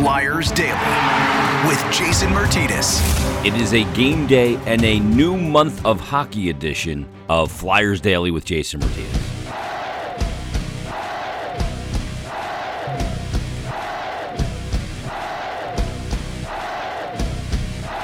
Flyers Daily with Jason Martinez. It is a game day and a new month of hockey edition of Flyers Daily with Jason Martinez.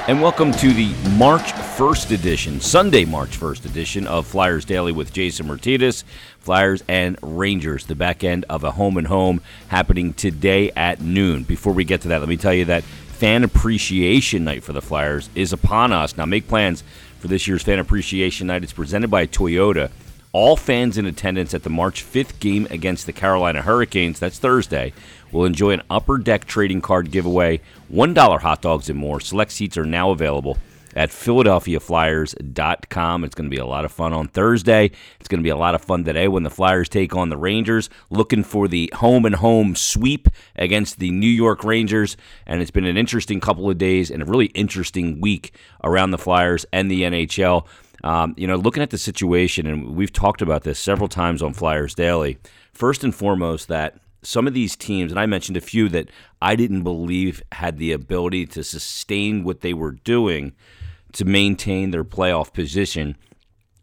And welcome to the March 1st edition, Sunday, March 1st edition of Flyers Daily with Jason Martinez. Flyers and Rangers, the back end of a home and home happening today at noon. Before we get to that, let me tell you that Fan Appreciation Night for the Flyers is upon us. Now, make plans for this year's Fan Appreciation Night. It's presented by Toyota. All fans in attendance at the March 5th game against the Carolina Hurricanes, that's Thursday, will enjoy an upper deck trading card giveaway, $1 hot dogs and more. Select seats are now available at philadelphiaflyers.com. It's going to be a lot of fun on Thursday. It's going to be a lot of fun today when the Flyers take on the Rangers, looking for the home and home sweep against the New York Rangers. And it's been an interesting couple of days and a really interesting week around the Flyers and the NHL. Um, you know, looking at the situation, and we've talked about this several times on Flyers Daily. First and foremost, that some of these teams, and I mentioned a few that I didn't believe had the ability to sustain what they were doing to maintain their playoff position.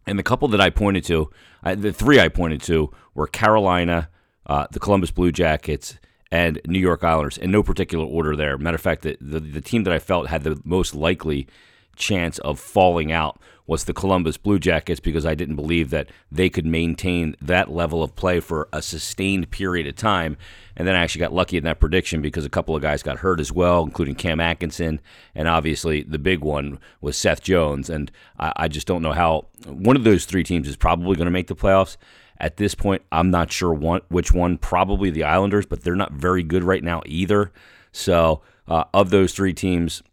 And the couple that I pointed to, the three I pointed to, were Carolina, uh, the Columbus Blue Jackets, and New York Islanders in no particular order there. Matter of fact, the, the, the team that I felt had the most likely chance of falling out was the Columbus Blue Jackets because I didn't believe that they could maintain that level of play for a sustained period of time. And then I actually got lucky in that prediction because a couple of guys got hurt as well, including Cam Atkinson. And obviously, the big one was Seth Jones. And I, I just don't know how one of those three teams is probably going to make the playoffs. At this point, I'm not sure one, which one. Probably the Islanders, but they're not very good right now either. So, uh, of those three teams,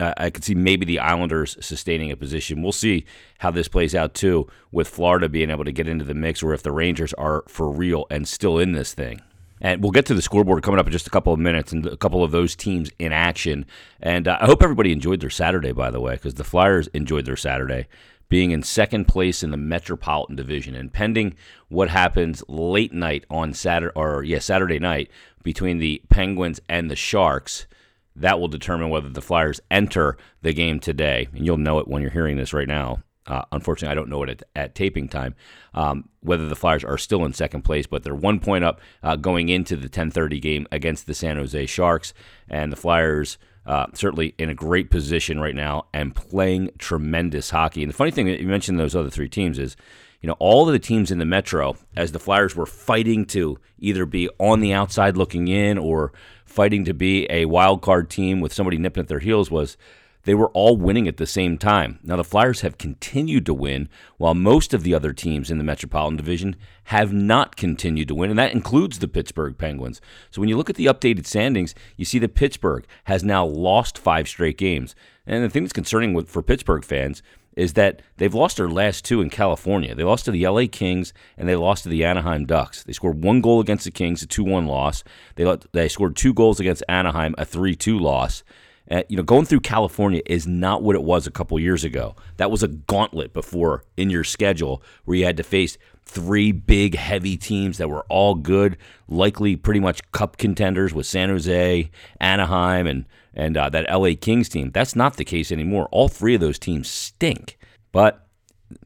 uh, I could see maybe the Islanders sustaining a position. We'll see how this plays out too, with Florida being able to get into the mix, or if the Rangers are for real and still in this thing. And we'll get to the scoreboard coming up in just a couple of minutes and a couple of those teams in action. And uh, I hope everybody enjoyed their Saturday, by the way, because the Flyers enjoyed their Saturday, being in second place in the Metropolitan Division. And pending what happens late night on Saturday, or yeah, Saturday night between the Penguins and the Sharks that will determine whether the Flyers enter the game today. And you'll know it when you're hearing this right now. Uh, unfortunately, I don't know it at, at taping time um, whether the Flyers are still in second place, but they're one point up uh, going into the 10:30 game against the San Jose Sharks, and the Flyers uh, certainly in a great position right now and playing tremendous hockey. And the funny thing that you mentioned those other three teams is, you know, all of the teams in the Metro, as the Flyers were fighting to either be on the outside looking in or fighting to be a wild card team with somebody nipping at their heels was they were all winning at the same time. Now the Flyers have continued to win while most of the other teams in the Metropolitan Division have not continued to win and that includes the Pittsburgh Penguins. So when you look at the updated standings, you see that Pittsburgh has now lost 5 straight games. And the thing that's concerning with, for Pittsburgh fans is that they've lost their last two in California. They lost to the LA Kings and they lost to the Anaheim Ducks. They scored one goal against the Kings, a 2 1 loss. They, they scored two goals against Anaheim, a 3 2 loss. Uh, you know, going through California is not what it was a couple years ago. That was a gauntlet before in your schedule where you had to face three big, heavy teams that were all good, likely pretty much cup contenders with San Jose, Anaheim, and and uh, that LA Kings team. That's not the case anymore. All three of those teams stink, but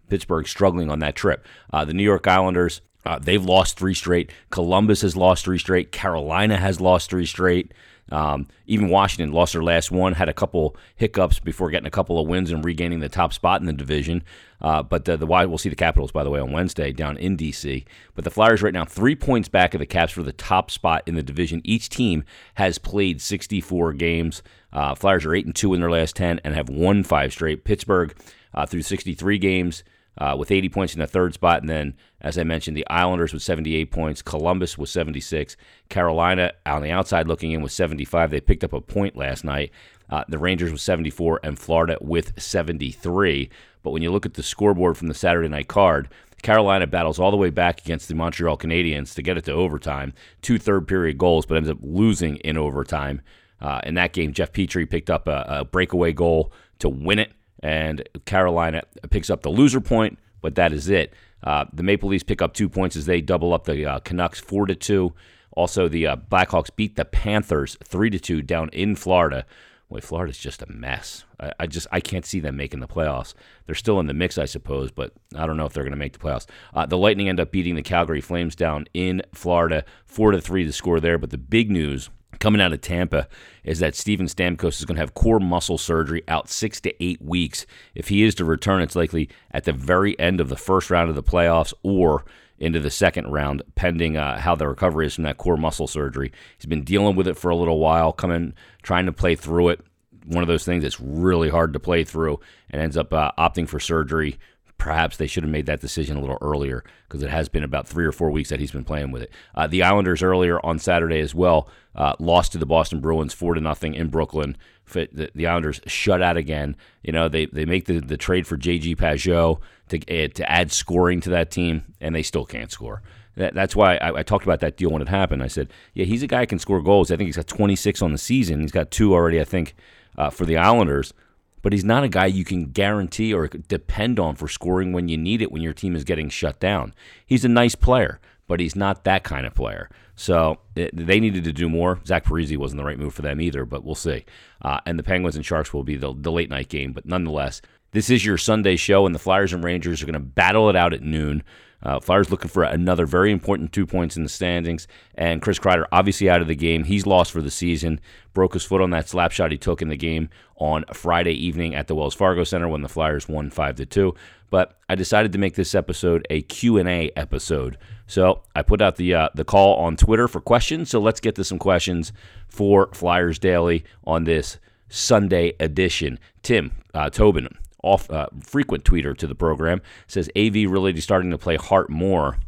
Pittsburgh struggling on that trip. Uh, the New York Islanders. Uh, they've lost three straight. Columbus has lost three straight. Carolina has lost three straight. Um, even Washington lost their last one, had a couple hiccups before getting a couple of wins and regaining the top spot in the division. Uh, but the, the we'll see the Capitals by the way on Wednesday down in DC. But the Flyers right now three points back of the Caps for the top spot in the division. Each team has played 64 games. Uh, Flyers are eight and two in their last 10 and have won five straight. Pittsburgh uh, through 63 games uh, with 80 points in the third spot. And then, as I mentioned, the Islanders with 78 points, Columbus with 76, Carolina on the outside looking in with 75. They picked up a point last night. Uh, the Rangers with 74 and Florida with 73. But when you look at the scoreboard from the Saturday night card, Carolina battles all the way back against the Montreal Canadiens to get it to overtime. Two third period goals, but ends up losing in overtime. Uh, in that game, Jeff Petry picked up a, a breakaway goal to win it and Carolina picks up the loser point, but that is it. Uh, the Maple Leafs pick up two points as they double up the uh, Canucks four to two Also, the uh, Blackhawks beat the Panthers three to two down in Florida. Boy, Florida's just a mess. I, I, just I can't see them making the playoffs. They're still in the mix, I suppose, but I don't know if they're going to make the playoffs. Uh, the Lightning end up beating the Calgary Flames down in Florida, four to three to score there. But the big news coming out of Tampa is that Steven Stamkos is going to have core muscle surgery out six to eight weeks. If he is to return, it's likely at the very end of the first round of the playoffs or into the second round, pending uh, how the recovery is from that core muscle surgery. He's been dealing with it for a little while, coming, trying to play through it. One of those things that's really hard to play through, and ends up uh, opting for surgery. Perhaps they should have made that decision a little earlier because it has been about three or four weeks that he's been playing with it. Uh, the Islanders earlier on Saturday as well uh, lost to the Boston Bruins four to nothing in Brooklyn. The, the Islanders shut out again. You know they they make the, the trade for JG Pageau to to add scoring to that team, and they still can't score. That, that's why I, I, talked about that deal when it happened. I said, yeah, he's a guy who can score goals. I think he's got 26 on the season. He's got two already, I think, uh, for the Islanders. But he's not a guy you can guarantee or depend on for scoring when you need it when your team is getting shut down. He's a nice player, but he's not that kind of player. So they needed to do more. Zach Parise wasn't the right move for them either, but we'll see. Uh, and the Penguins and Sharks will be the, the late night game, but nonetheless, this is your Sunday show, and the Flyers and Rangers are going to battle it out at noon. Uh, Flyers looking for another very important two points in the standings. And Chris Kreider obviously out of the game. He's lost for the season. Broke his foot on that slap shot he took in the game on Friday evening at the Wells Fargo Center when the Flyers won five to two. But I decided to make this episode a Q and A episode. So I put out the uh, the call on Twitter for questions. So let's get to some questions for Flyers Daily on this Sunday edition. Tim uh, Tobin off uh, frequent tweeter to the program says AV really starting to play Hart more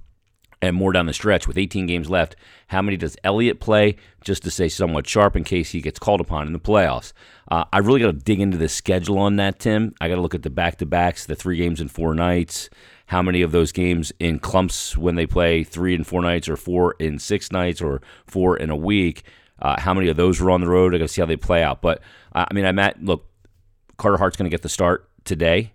and more down the stretch with 18 games left. How many does Elliott play? Just to say somewhat sharp in case he gets called upon in the playoffs. Uh, I really got to dig into the schedule on that, Tim. I got to look at the back to backs, the three games in four nights. How many of those games in clumps when they play three and four nights, or four in six nights, or four in a week? Uh, how many of those were on the road? I got to see how they play out. But uh, I mean, I'm at look. Carter Hart's going to get the start today.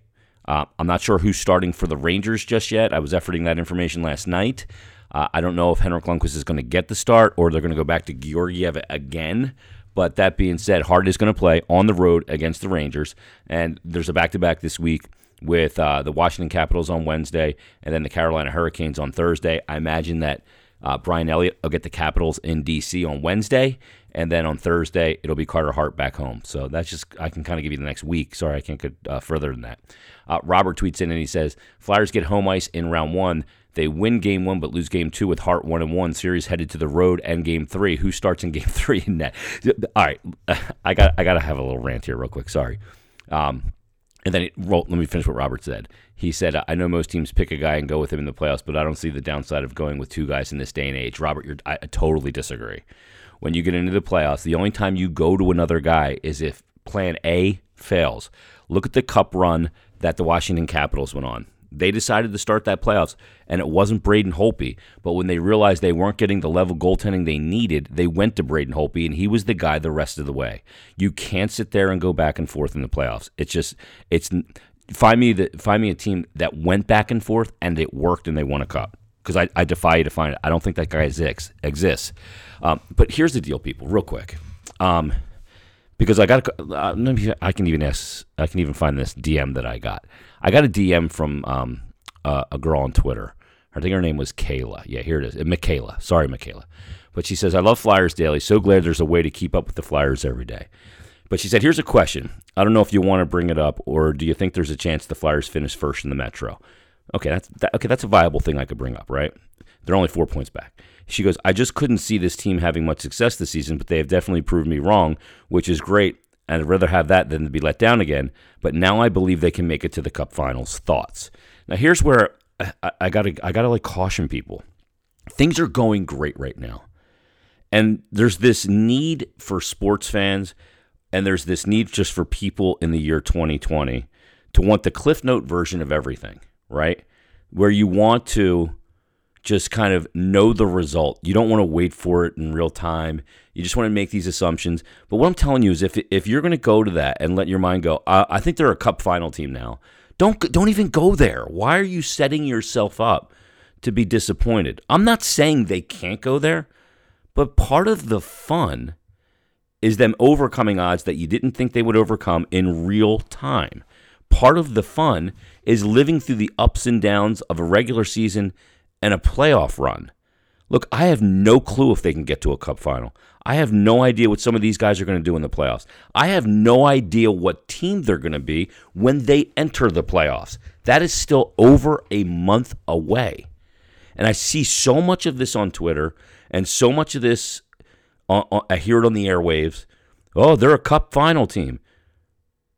Uh, I'm not sure who's starting for the Rangers just yet. I was efforting that information last night. Uh, I don't know if Henrik Lundqvist is going to get the start or they're going to go back to Georgiev again. But that being said, Hart is going to play on the road against the Rangers, and there's a back-to-back this week with uh, the Washington Capitals on Wednesday and then the Carolina Hurricanes on Thursday. I imagine that uh, Brian Elliott will get the Capitals in D.C. on Wednesday, and then on Thursday it'll be Carter Hart back home. So that's just I can kind of give you the next week. Sorry, I can't get uh, further than that. Uh, Robert tweets in and he says Flyers get home ice in round one. They win game one but lose game two with Hart one and one. Series headed to the road and game three. Who starts in game three in net? All right, I got I got to have a little rant here real quick. Sorry. Um, and then, it, well, let me finish what Robert said. He said, I know most teams pick a guy and go with him in the playoffs, but I don't see the downside of going with two guys in this day and age. Robert, I totally disagree when you get into the playoffs, the only time you go to another guy is if plan A fails. Look at the cup run that the Washington Capitals went on. They decided to start that playoffs, and it wasn't Braden Holtby. But when they realized they weren't getting the level goaltending they needed, they went to Braden Holtby, and he was the guy the rest of the way. You can't sit there and go back and forth in the playoffs. It's just, it's find me the find me a team that went back and forth and it worked and they won a cup because I, I defy you to find it. I don't think that guy exists. exists. Um, but here's the deal, people, real quick. Um, because I got, uh, I can even ask, I can even find this DM that I got. I got a DM from um, uh, a girl on Twitter. I think her name was Kayla. Yeah, here it is. Michaela. Sorry, Michaela. But she says, I love Flyers Daily. So glad there's a way to keep up with the Flyers every day. But she said, Here's a question. I don't know if you want to bring it up, or do you think there's a chance the Flyers finish first in the Metro? Okay, that's that, okay. That's a viable thing I could bring up, right? They're only four points back. She goes, I just couldn't see this team having much success this season, but they have definitely proved me wrong, which is great. And I'd rather have that than to be let down again. But now I believe they can make it to the Cup Finals. Thoughts? Now here's where I, I gotta I gotta like caution people. Things are going great right now, and there's this need for sports fans, and there's this need just for people in the year 2020 to want the Cliff Note version of everything right? Where you want to just kind of know the result. You don't want to wait for it in real time. You just want to make these assumptions. But what I'm telling you is, if if you're going to go to that and let your mind go, uh, I think they're a Cup final team now. Don't don't even go there. Why are you setting yourself up to be disappointed? I'm not saying they can't go there, But part of the fun is them overcoming odds that you didn't think they would overcome in real time. Part of the fun is living through the ups and downs of a regular season and a playoff run. Look, I have no clue if they can get to a cup final. I have no idea what some of these guys are going to do in the playoffs. I have no idea what team they're going to be when they enter the playoffs. That is still over a month away. And I see so much of this on Twitter and so much of this, uh, uh, I hear it on the airwaves. Oh, they're a cup final team.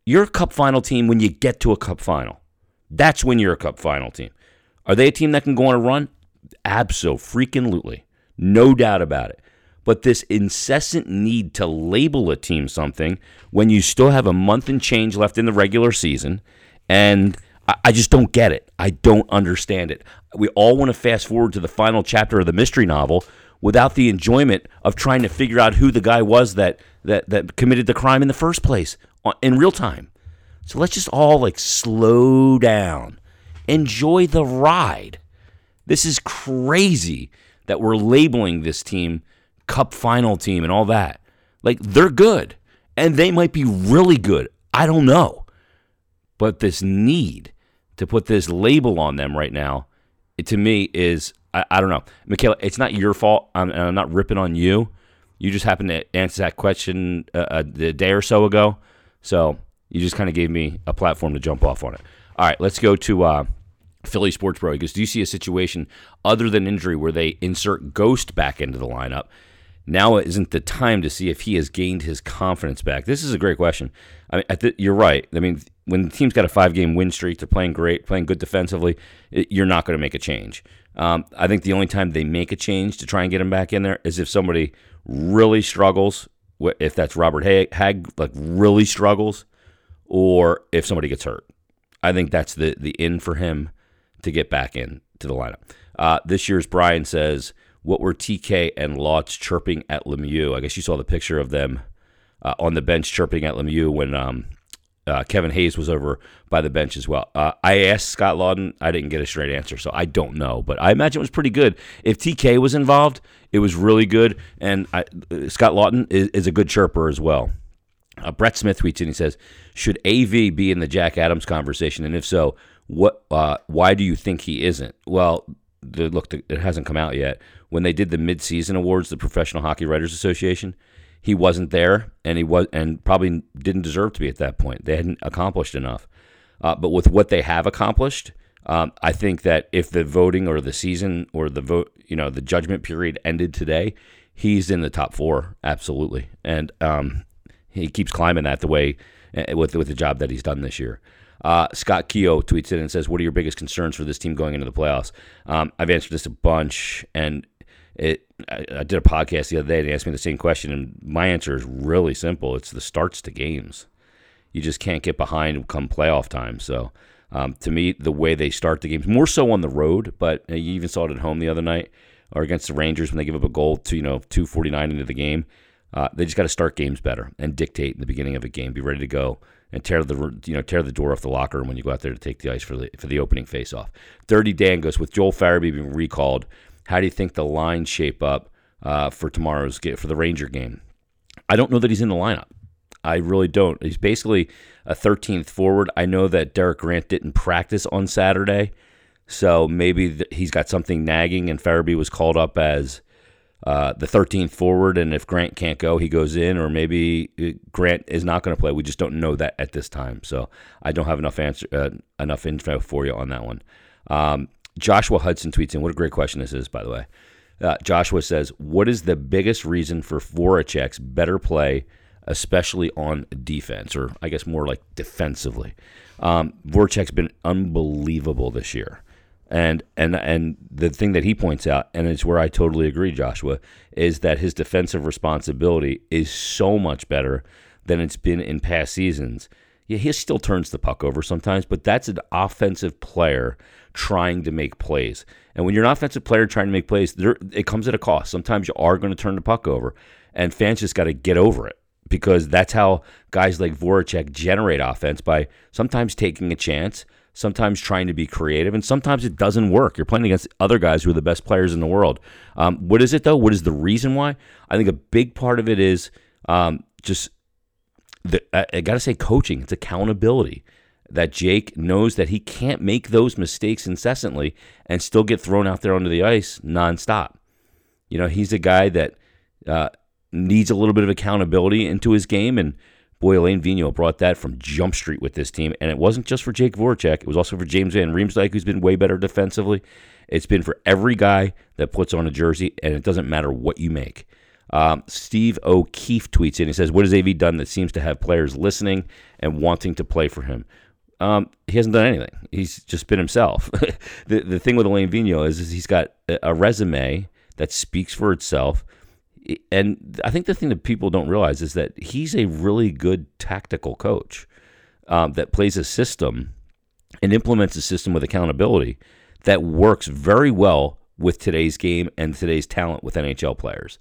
You're a cup final team when you get to a cup final. That's when you're a cup final team. Are they a team that can go on a run? Absolutely. No doubt about it. But this incessant need to label a team something when you still have a month and change left in the regular season, and I just don't get it. I don't understand it. We all want to fast forward to the final chapter of the mystery novel without the enjoyment of trying to figure out who the guy was that that that committed the crime in the first place uh, in real time. So let's just all like slow down. Enjoy the ride. This is crazy that we're labeling this team cup final team and all that. Like they're good and they might be really good. I don't know. But this need to put this label on them right now, it, to me is I, I, don't know, Michaela. It's not your fault. I'm, I'm, not ripping on you. You just happened to answer that question uh, a, a day or so ago, so you just kind of gave me a platform to jump off on it. All right, let's go to uh, Philly Sports Pro. Because do you see a situation other than injury where they insert Ghost back into the lineup? Now isn't the time to see if he has gained his confidence back. This is a great question. I mean, you're right. I mean, when the team's got a five game win streak, they're playing great, playing good defensively. It, you're not going to make a change. Um, I think the only time they make a change to try and get him back in there is if somebody really struggles. If that's Robert Hagg, like really struggles, or if somebody gets hurt. I think that's the the in for him to get back in to the lineup. Uh, this year's Brian says, "What were TK and Lotz chirping at Lemieux?" I guess you saw the picture of them uh, on the bench chirping at Lemieux when um, uh, Kevin Hayes was over by the bench as well. Uh, I asked Scott Laughton. I didn't get a straight answer, so I don't know. But I imagine it was pretty good. If TK was involved, it was really good. And I, uh, Scott Laughton is, is, a good chirper as well. Uh, Brett Smith tweets and he says, "Should AV be in the Jack Adams conversation? And if so, what? Uh, why do you think he isn't?" Well, the, look, the, it hasn't come out yet. When they did the midseason awards, the Professional Hockey Writers Association, he wasn't there, and he was, and probably didn't deserve to be at that point. They hadn't accomplished enough. Uh, but with what they have accomplished, um, I think that if the voting or the season or the vote, you know, the judgment period ended today, he's in the top four, absolutely, and um, he keeps climbing that the way uh, with with the job that he's done this year. Uh, Scott Keogh tweets it and says, "What are your biggest concerns for this team going into the playoffs?" Um, I've answered this a bunch, and it. I, I, did a podcast the other day and they asked me the same question, and my answer is really simple: it's the starts to games. You just can't get behind come playoff time. So, um, to me, the way they start the games, more so on the road, but you even saw it at home the other night or against the Rangers when they give up a goal to you know 249 into the game. Uh, they just got to start games better and dictate in the beginning of a game. Be ready to go and tear the you know tear the door off the locker room when you go out there to take the ice for the for the opening faceoff. Dirty Dan goes with Joel Farabee being recalled. How do you think the line shape up uh, for tomorrow's game for the Ranger game? I don't know that he's in the lineup. I really don't. He's basically a 13th forward. I know that Derek Grant didn't practice on Saturday, so maybe he's got something nagging, and Farabee was called up as uh, the 13th forward, and if Grant can't go, he goes in, or maybe uh, Grant is not going to play. We just don't know that at this time, so I don't have enough answer, uh, enough info for you on that one. Um, Joshua Hudson tweets in. What a great question this is, by the way. Uh, Joshua says, "What is the biggest reason for Voracek's better play, especially on defense, or I guess more like defensively?" Um, Voracek's been unbelievable this year. And and and the thing that he points out, and it's where I totally agree, Joshua, is that his defensive responsibility is so much better than it's been in past seasons. Yeah, he still turns the puck over sometimes, but that's an offensive player trying to make plays. And when you're an offensive player trying to make plays, there, it comes at a cost. Sometimes you are going to turn the puck over, and fans just got to get over it because that's how guys like Voracek generate offense by sometimes taking a chance, sometimes trying to be creative, and sometimes it doesn't work. You're playing against other guys who are the best players in the world. Um, what is it though? What is the reason why? I think a big part of it is um, just the, I got to say coaching. It's accountability. That Jake knows that he can't make those mistakes incessantly and still get thrown out there onto the ice nonstop. You know, he's a guy that uh, needs a little bit of accountability into his game. And boy, Alain Vigneault brought that from Jump Street with this team. And it wasn't just for Jake Voracek, it was also for James Van Riemsdyk, who's been way better defensively. It's been for every guy that puts on a jersey, and it doesn't matter what you make. Um, Steve O'Keefe tweets in. He says, What has AV done that seems to have players listening and wanting to play for him? Um, he hasn't done anything. He's just been himself. the, the thing with Alain Vigneault is, is he's got a resume that speaks for itself and I think the thing that people don't realize is that he's a really good tactical coach um, that plays a system and implements a system with accountability that works very well with today's game and today's talent with NHL players.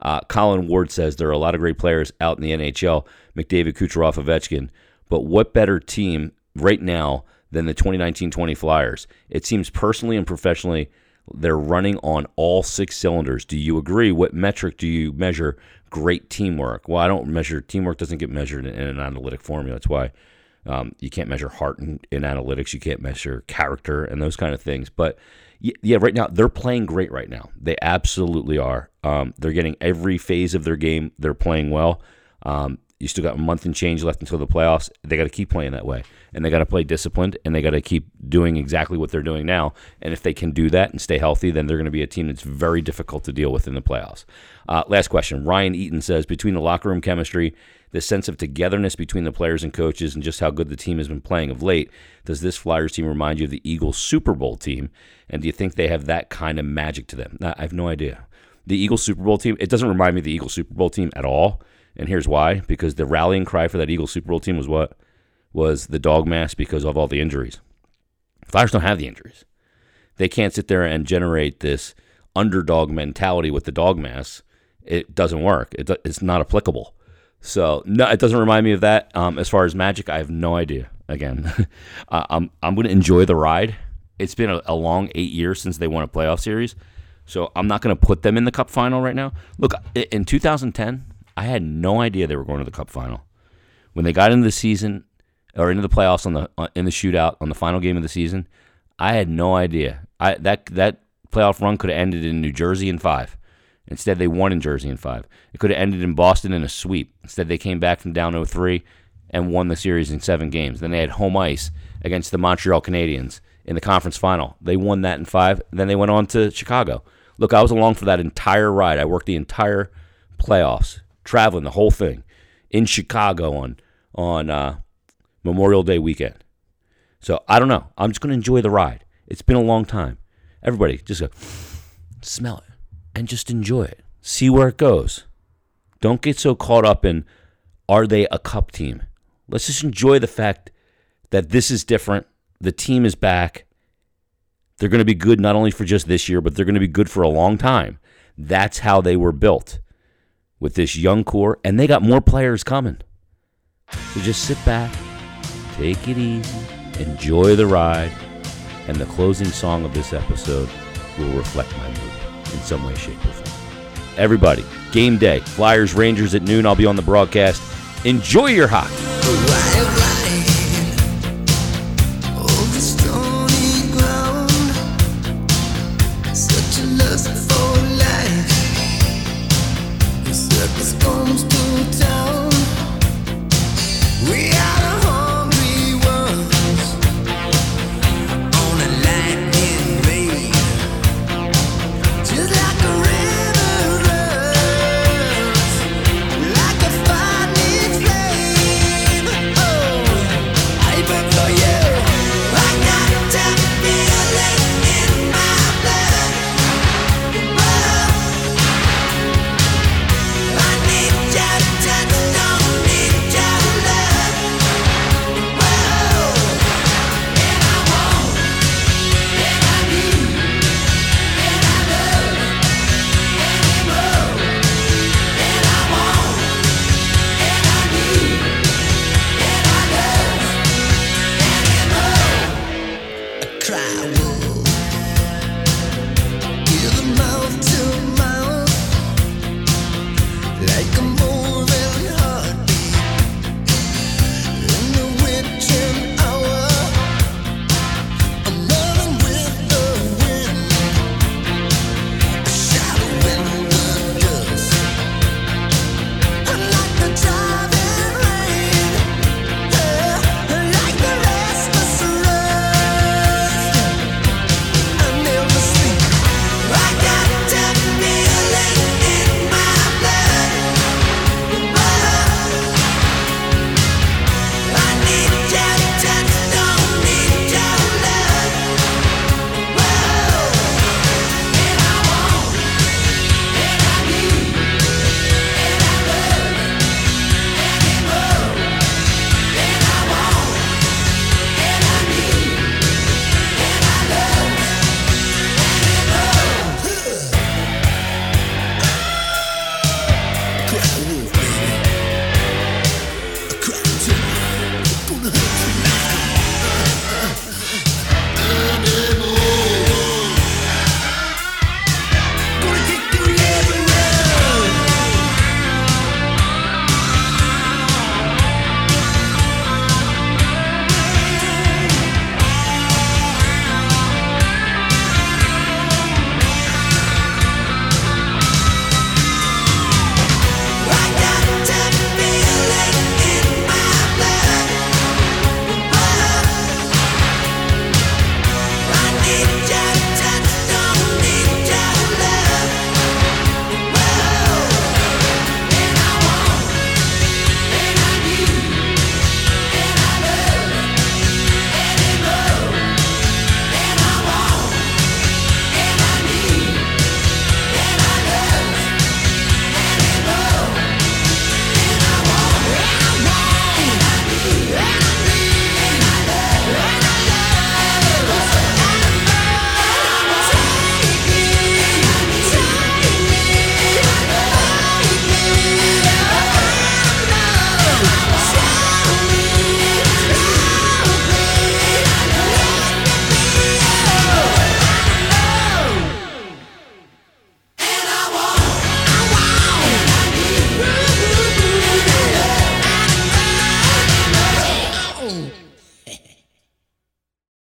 Uh, Colin Ward says there are a lot of great players out in the NHL, McDavid, Kucherov, Ovechkin, but what better team right now than the 2019-20 Flyers? It seems personally and professionally – they're running on all six cylinders. Do you agree? What metric do you measure great teamwork? Well, I don't measure teamwork. Doesn't get measured in, an analytic formula. That's why um, you can't measure heart in, in, analytics. You can't measure character and those kind of things. But yeah, right now they're playing great. Right now, they absolutely are. Um, they're getting every phase of their game. They're playing well. Um, you still got a month and change left until the playoffs. They got to keep playing that way, and they got to play disciplined, and they got to keep doing exactly what they're doing now. And if they can do that and stay healthy, then they're going to be a team that's very difficult to deal with in the playoffs. Uh, last question: Ryan Eaton says between the locker room chemistry, the sense of togetherness between the players and coaches, and just how good the team has been playing of late, does this Flyers team remind you of the Eagles Super Bowl team? And do you think they have that kind of magic to them? I have no idea. The Eagles Super Bowl team, it doesn't remind me of the Eagles Super Bowl team at all and here's why: because the rallying cry for that Eagles Super Bowl team was what was the dog mask because of all the injuries. Flyers don't have the injuries. They can't sit there and generate this underdog mentality with the dog mask. It doesn't work. It, it's not applicable. So no, it doesn't remind me of that. Um, as far as magic, I have no idea. Again, I'm I'm going to enjoy the ride. It's been a, a, long eight years since they won a playoff series, so I'm not going to put them in the Cup final right now. Look, in 2010, I had no idea they were going to the Cup final. When they got into the season or into the playoffs on the uh, in the shootout on the final game of the season, I had no idea. I that that playoff run could have ended in New Jersey in five. Instead, they won in Jersey in five. It could have ended in Boston in a sweep. Instead, they came back from down 0-3 and won the series in seven games. Then they had home ice against the Montreal Canadiens in the conference final. They won that in five. Then they went on to Chicago. Look, I was along for that entire ride. I worked the entire playoffs traveling the whole thing in Chicago on on uh, Memorial Day weekend. So I don't know. I'm just going to enjoy the ride. It's been a long time. Everybody, just go smell it and just enjoy it. See where it goes. Don't get so caught up in are they a cup team. Let's just enjoy the fact that this is different. The team is back. They're going to be good not only for just this year, but they're going to be good for a long time. That's how they were built with this young core, and they got more players coming. So just sit back, take it easy, enjoy the ride, and the closing song of this episode will reflect my mood in some way, shape, or form. Everybody, game day, Flyers Rangers at noon. I'll be on the broadcast. Enjoy your hockey.